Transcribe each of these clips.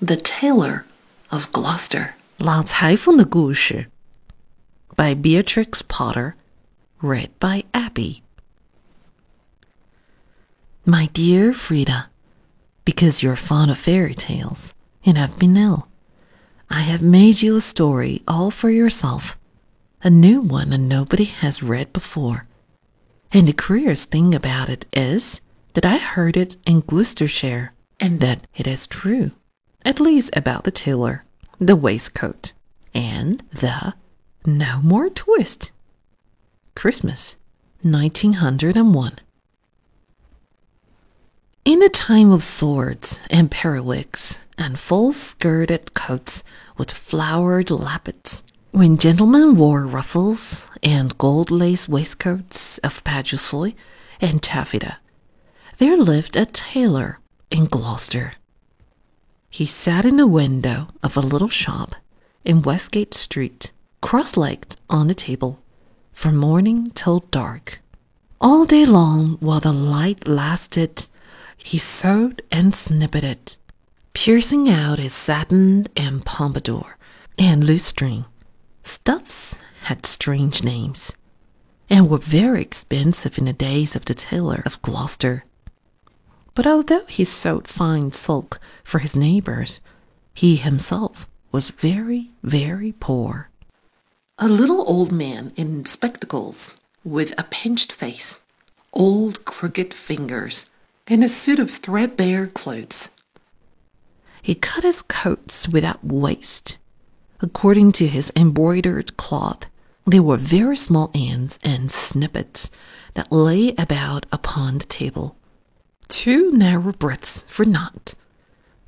The Tailor of Gloucester. 老裁缝的故事 by Beatrix Potter, read by Abby. My dear Freda, because you're fond of fairy tales and have been ill, I have made you a story all for yourself, a new one and nobody has read before. And the queerest thing about it is that I heard it in Gloucestershire and that it is true at least about the tailor, the waistcoat, and the no more twist. Christmas, 1901. In the time of swords and periwigs and full skirted coats with flowered lappets, when gentlemen wore ruffles and gold lace waistcoats of paduasoy and taffeta, there lived a tailor in Gloucester. He sat in the window of a little shop in Westgate Street, cross-legged on a table, from morning till dark. All day long, while the light lasted, he sewed and snippeted, piercing out his satin and pompadour and lutestring. Stuffs had strange names, and were very expensive in the days of the tailor of Gloucester. But although he sewed fine silk for his neighbors, he himself was very, very poor. A little old man in spectacles, with a pinched face, old crooked fingers, and a suit of threadbare clothes. He cut his coats without waste. According to his embroidered cloth, they were very small ends and snippets that lay about upon the table. Two narrow breadths for naught,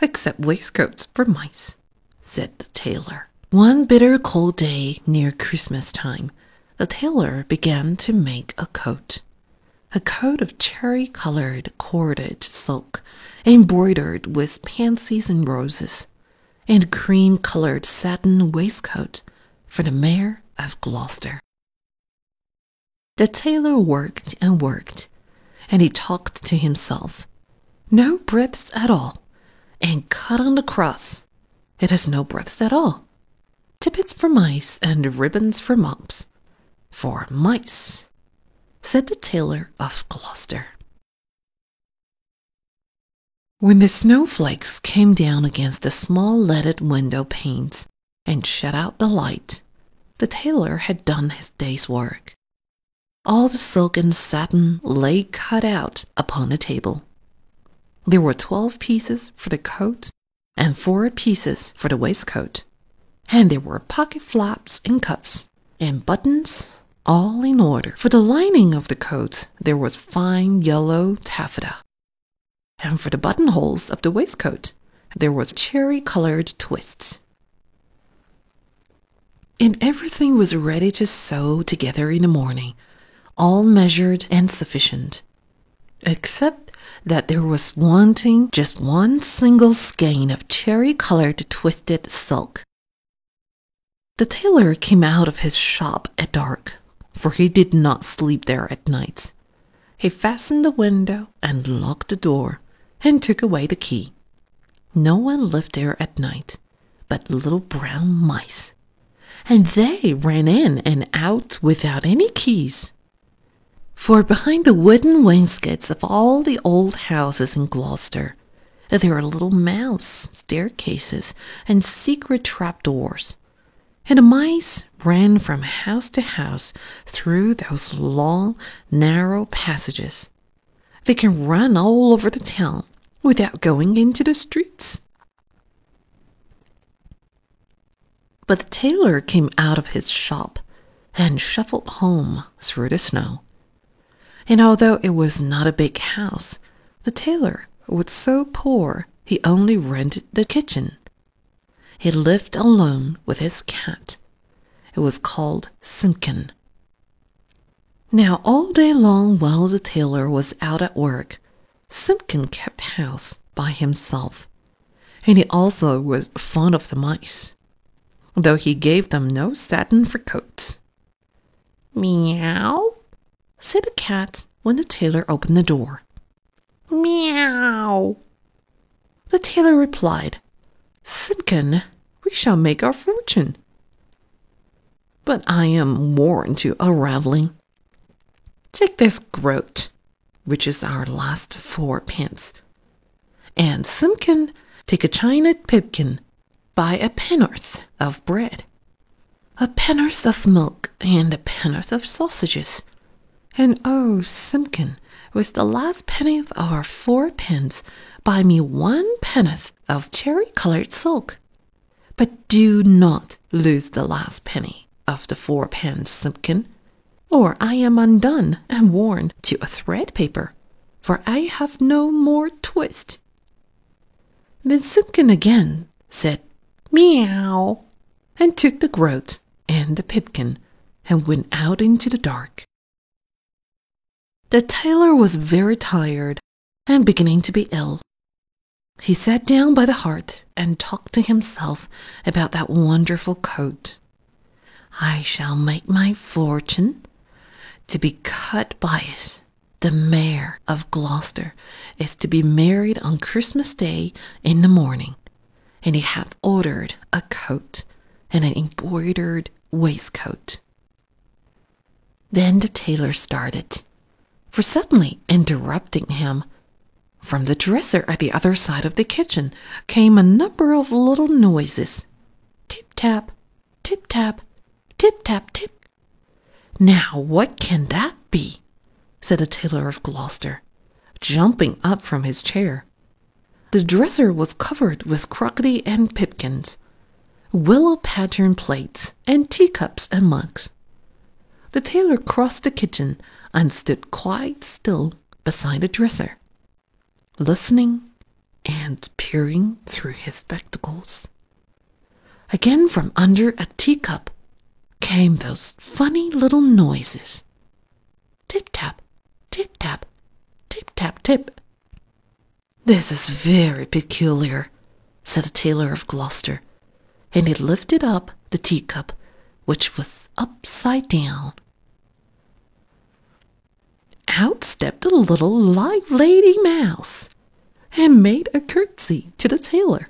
except waistcoats for mice, said the tailor. One bitter cold day near Christmas time, the tailor began to make a coat. A coat of cherry colored corded silk, embroidered with pansies and roses, and cream colored satin waistcoat for the mayor of Gloucester. The tailor worked and worked, and he talked to himself. No breaths at all, and cut on the cross. It has no breaths at all. Tippets for mice and ribbons for mops. For mice, said the tailor of Gloucester. When the snowflakes came down against the small leaded window panes and shut out the light, the tailor had done his day's work. All the silk and satin lay cut out upon the table. There were twelve pieces for the coat and four pieces for the waistcoat, and there were pocket flaps and cuffs and buttons all in order. For the lining of the coat there was fine yellow taffeta, and for the buttonholes of the waistcoat there was cherry-colored twists. And everything was ready to sew together in the morning all measured and sufficient, except that there was wanting just one single skein of cherry-colored twisted silk. The tailor came out of his shop at dark, for he did not sleep there at night. He fastened the window and locked the door and took away the key. No one lived there at night but little brown mice, and they ran in and out without any keys. For behind the wooden wainscots of all the old houses in Gloucester, there are little mouse staircases and secret trapdoors, and the mice ran from house to house through those long, narrow passages. They can run all over the town without going into the streets. But the tailor came out of his shop and shuffled home through the snow and although it was not a big house, the tailor was so poor he only rented the kitchen. He lived alone with his cat. It was called Simpkin. Now all day long while the tailor was out at work, Simpkin kept house by himself, and he also was fond of the mice, though he gave them no satin for coats. Meow, said the cat when the tailor opened the door. Meow. The tailor replied, Simpkin, we shall make our fortune. But I am worn to unraveling. Take this groat, which is our last four pence, and Simpkin take a china pipkin, buy a pen'orth of bread, a pen'orth of milk, and a pen'orth of sausages. And oh, Simpkin, with the last penny of our four pence, buy me one penn'orth of cherry-colored silk. But do not lose the last penny of the four pence, Simpkin, or I am undone and worn to a thread paper, for I have no more twist. Then Simpkin again said meow and took the groat and the pipkin and went out into the dark. The tailor was very tired and beginning to be ill. He sat down by the hearth and talked to himself about that wonderful coat. I shall make my fortune to be cut by it. The mayor of Gloucester is to be married on Christmas Day in the morning, and he hath ordered a coat and an embroidered waistcoat. Then the tailor started, for suddenly interrupting him, from the dresser at the other side of the kitchen came a number of little noises. Tip tap, tip tap, tip tap tip. Now what can that be? said the tailor of Gloucester, jumping up from his chair. The dresser was covered with crockery and pipkins, willow pattern plates, and teacups and mugs. The tailor crossed the kitchen and stood quite still beside the dresser, listening and peering through his spectacles. Again from under a teacup came those funny little noises. Tip tap, tip tap, tip tap tip. This is very peculiar, said the tailor of Gloucester, and he lifted up the teacup, which was upside down. Out stepped a little live lady mouse and made a curtsy to the tailor.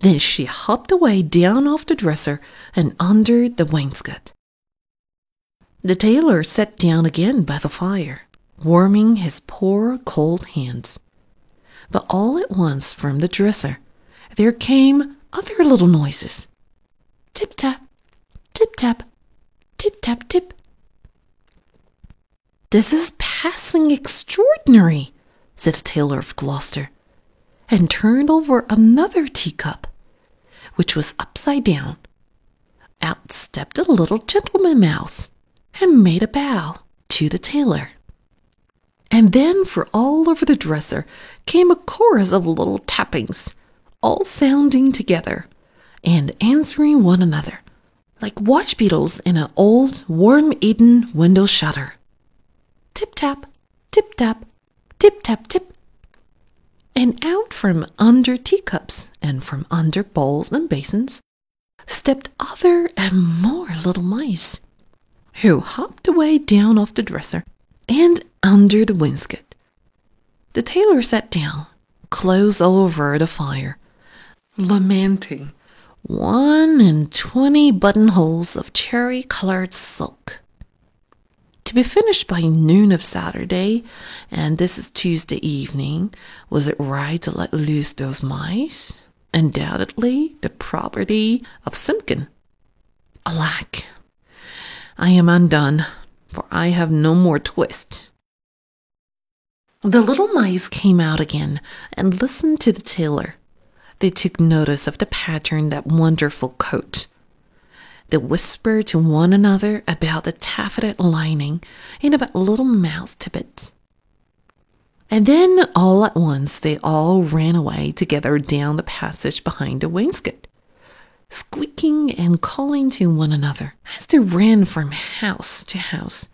Then she hopped away down off the dresser and under the wainscot. The tailor sat down again by the fire, warming his poor cold hands. But all at once from the dresser there came other little noises. Tip tap, tip tap, tip tap tip. This is passing extraordinary, said the tailor of Gloucester, and turned over another teacup, which was upside down. Out stepped a little gentleman mouse and made a bow to the tailor. And then for all over the dresser came a chorus of little tappings, all sounding together and answering one another, like watch beetles in an old worm-eaten window shutter. Tip tap, tip tap, tip tap tip. And out from under teacups and from under bowls and basins stepped other and more little mice who hopped away down off the dresser and under the wainscot. The tailor sat down, close over the fire, lamenting. One and twenty buttonholes of cherry colored silk. To be finished by noon of Saturday, and this is Tuesday evening, was it right to let loose those mice? Undoubtedly the property of Simpkin. Alack, I am undone, for I have no more twist. The little mice came out again and listened to the tailor. They took notice of the pattern that wonderful coat. They whispered to one another about the taffeta lining and about little mouse tippets. And then all at once they all ran away together down the passage behind the wainscot squeaking and calling to one another as they ran from house to house.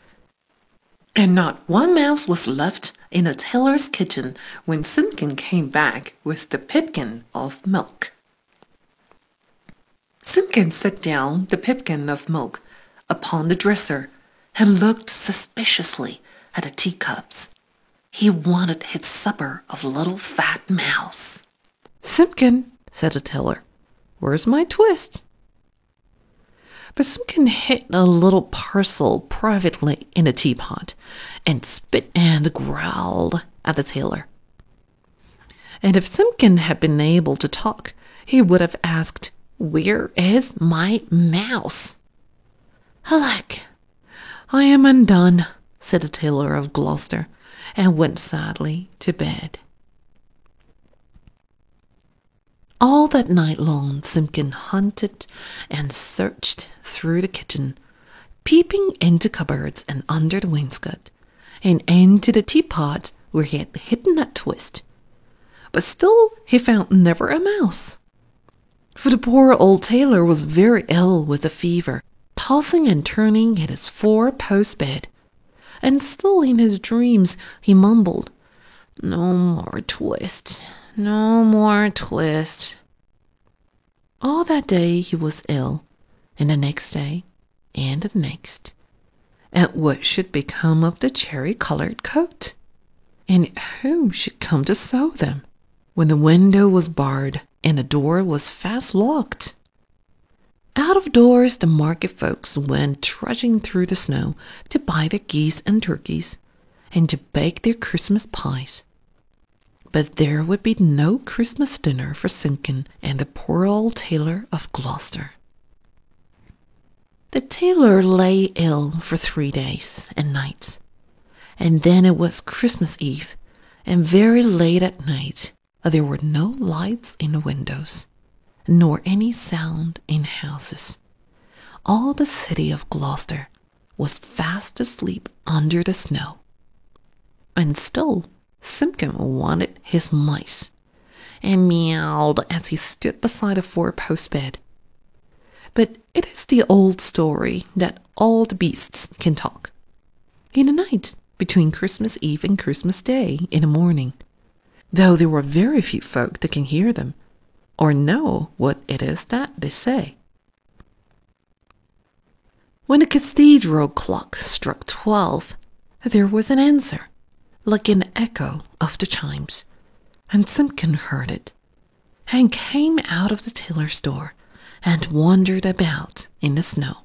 And not one mouse was left in the tailor's kitchen when Simpkin came back with the pipkin of milk. Simpkin set down the pipkin of milk upon the dresser and looked suspiciously at the teacups. He wanted his supper of little fat mouse. Simpkin, said the tailor, Where's my twist? But Simpkin hid a little parcel privately in the teapot and spit and growled at the tailor. And if Simpkin had been able to talk, he would have asked, Where is my mouse? Alack, I am undone, said the tailor of Gloucester, and went sadly to bed. All that night long, Simpkin hunted and searched through the kitchen, peeping into cupboards and under the wainscot, and into the teapot where he had hidden that twist. But still he found never a mouse. For the poor old tailor was very ill with a fever, tossing and turning in his four post bed, and still in his dreams he mumbled, No more twist, no more twist. All that day he was ill, and the next day, and the next. And what should become of the cherry colored coat? And whom should come to sew them when the window was barred and the door was fast locked? Out of doors, the market folks went trudging through the snow to buy their geese and turkeys and to bake their Christmas pies but there would be no Christmas dinner for Simpkin and the poor old tailor of Gloucester. The tailor lay ill for three days and nights, and then it was Christmas Eve, and very late at night there were no lights in the windows, nor any sound in houses. All the city of Gloucester was fast asleep under the snow. And still Simpkin wanted his mice and meowed as he stood beside a four post bed. But it is the old story that all the beasts can talk. In the night, between Christmas Eve and Christmas Day in the morning, though there were very few folk that can hear them or know what it is that they say. When the cathedral clock struck twelve, there was an answer like an echo of the chimes, and Simpkin heard it, and came out of the tailor's door and wandered about in the snow.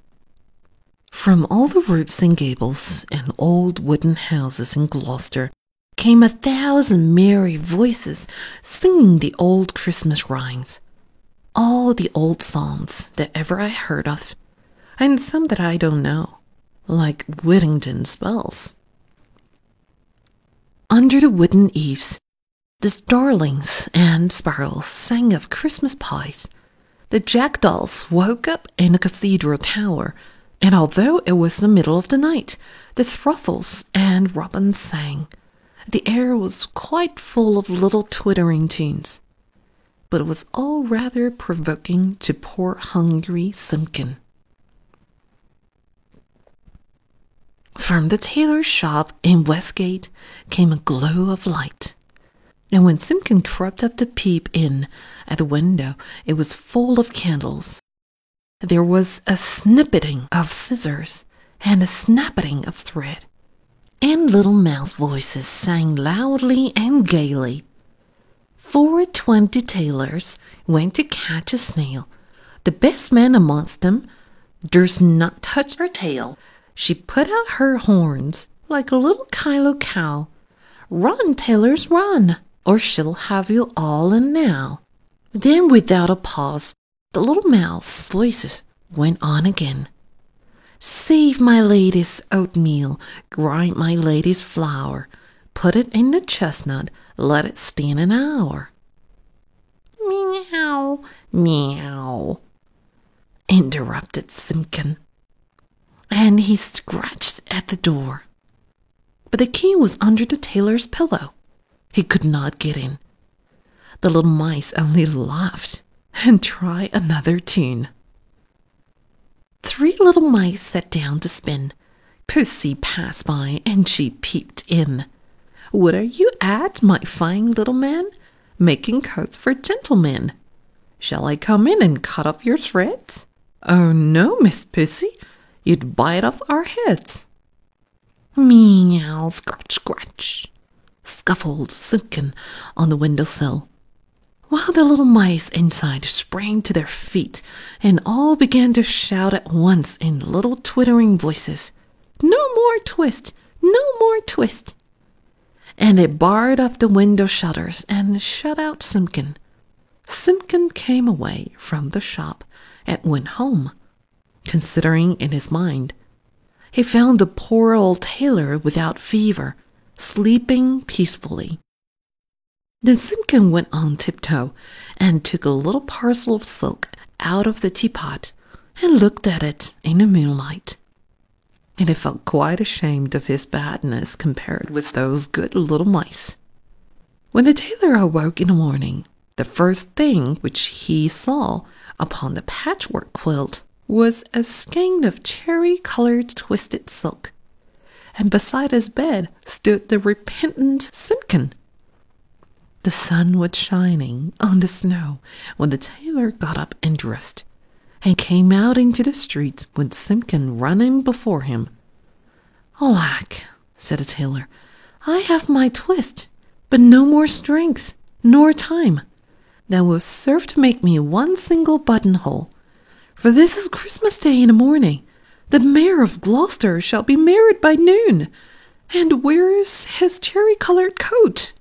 From all the roofs and gables and old wooden houses in Gloucester came a thousand merry voices singing the old Christmas rhymes, all the old songs that ever I heard of, and some that I don't know, like Whittington's bells under the wooden eaves, the starlings and sparrows sang of Christmas pies. The jackdaws woke up in the cathedral tower, and although it was the middle of the night, the throstles and robins sang. The air was quite full of little twittering tunes, but it was all rather provoking to poor hungry Simpkin. From the tailor's shop in Westgate came a glow of light. And when Simpkin crept up to peep in at the window, it was full of candles. There was a snippeting of scissors and a snapping of thread, and little mouse voices sang loudly and gaily. Four and twenty tailors went to catch a snail. The best man amongst them durst not touch her tail she put out her horns like a little Kyloe cow. Run, tailors, run, or she'll have you all in now. Then, without a pause, the little mouse voices went on again. Save my lady's oatmeal, grind my lady's flour, put it in the chestnut, let it stand an hour. Meow, meow, interrupted Simpkin and he scratched at the door. But the key was under the tailor's pillow. He could not get in. The little mice only laughed and tried another tune. Three little mice sat down to spin. Pussy passed by and she peeped in. What are you at, my fine little man? Making coats for gentlemen. Shall I come in and cut off your threads? Oh no, Miss Pussy, You'd bite off our heads. Meow, scratch, scratch, scuffled Simpkin on the window sill. While the little mice inside sprang to their feet and all began to shout at once in little twittering voices, No more twist! No more twist! And they barred up the window shutters and shut out Simpkin. Simpkin came away from the shop and went home, considering in his mind. He found the poor old tailor without fever, sleeping peacefully. Then Simpkin went on tiptoe and took a little parcel of silk out of the teapot and looked at it in the moonlight. And he felt quite ashamed of his badness compared with those good little mice. When the tailor awoke in the morning, the first thing which he saw upon the patchwork quilt was a skein of cherry colored twisted silk, and beside his bed stood the repentant Simpkin the sun was shining on the snow when the tailor got up and dressed, and came out into the street with Simpkin running before him. Alack, said the tailor, I have my twist, but no more strength nor time. That will serve to make me one single buttonhole. For this is Christmas Day in the morning. The Mayor of Gloucester shall be married by noon. And where is his cherry colored coat?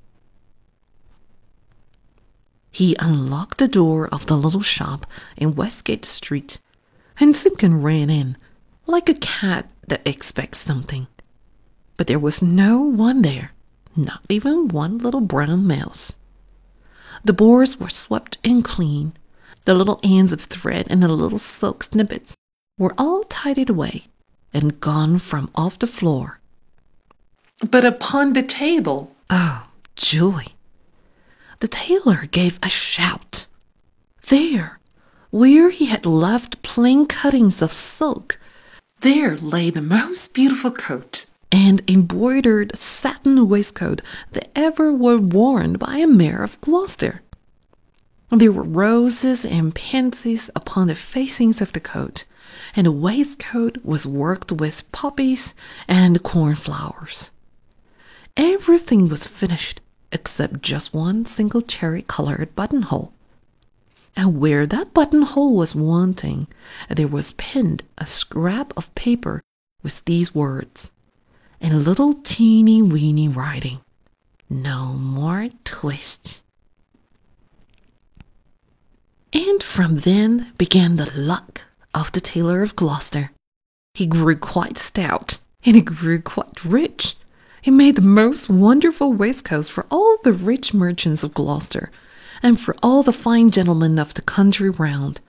He unlocked the door of the little shop in Westgate Street, and Simpkin ran in, like a cat that expects something. But there was no one there, not even one little brown mouse. The boards were swept and clean. The little ends of thread and the little silk snippets were all tidied away and gone from off the floor. But upon the table, Oh, joy! The tailor gave a shout. There, where he had left plain cuttings of silk there lay the most beautiful coat. and embroidered satin waistcoat that ever were worn by a mayor of Gloucester. There were roses and pansies upon the facings of the coat, and the waistcoat was worked with poppies and cornflowers. Everything was finished except just one single cherry colored buttonhole. And where that buttonhole was wanting, there was pinned a scrap of paper with these words in little teeny weeny writing No more twists. And from then began the luck of the tailor of Gloucester. He grew quite stout, and he grew quite rich. He made the most wonderful waistcoats for all the rich merchants of Gloucester, and for all the fine gentlemen of the country round.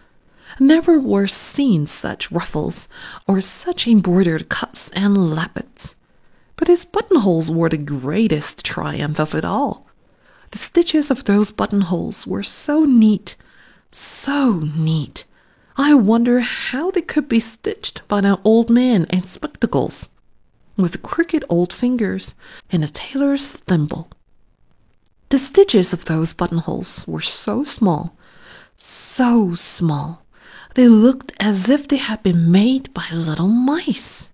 Never were seen such ruffles, or such embroidered cuffs and lappets. But his buttonholes were the greatest triumph of it all. The stitches of those buttonholes were so neat, so neat. I wonder how they could be stitched by an old man in spectacles, with crooked old fingers and a tailor's thimble. The stitches of those buttonholes were so small, so small, they looked as if they had been made by little mice.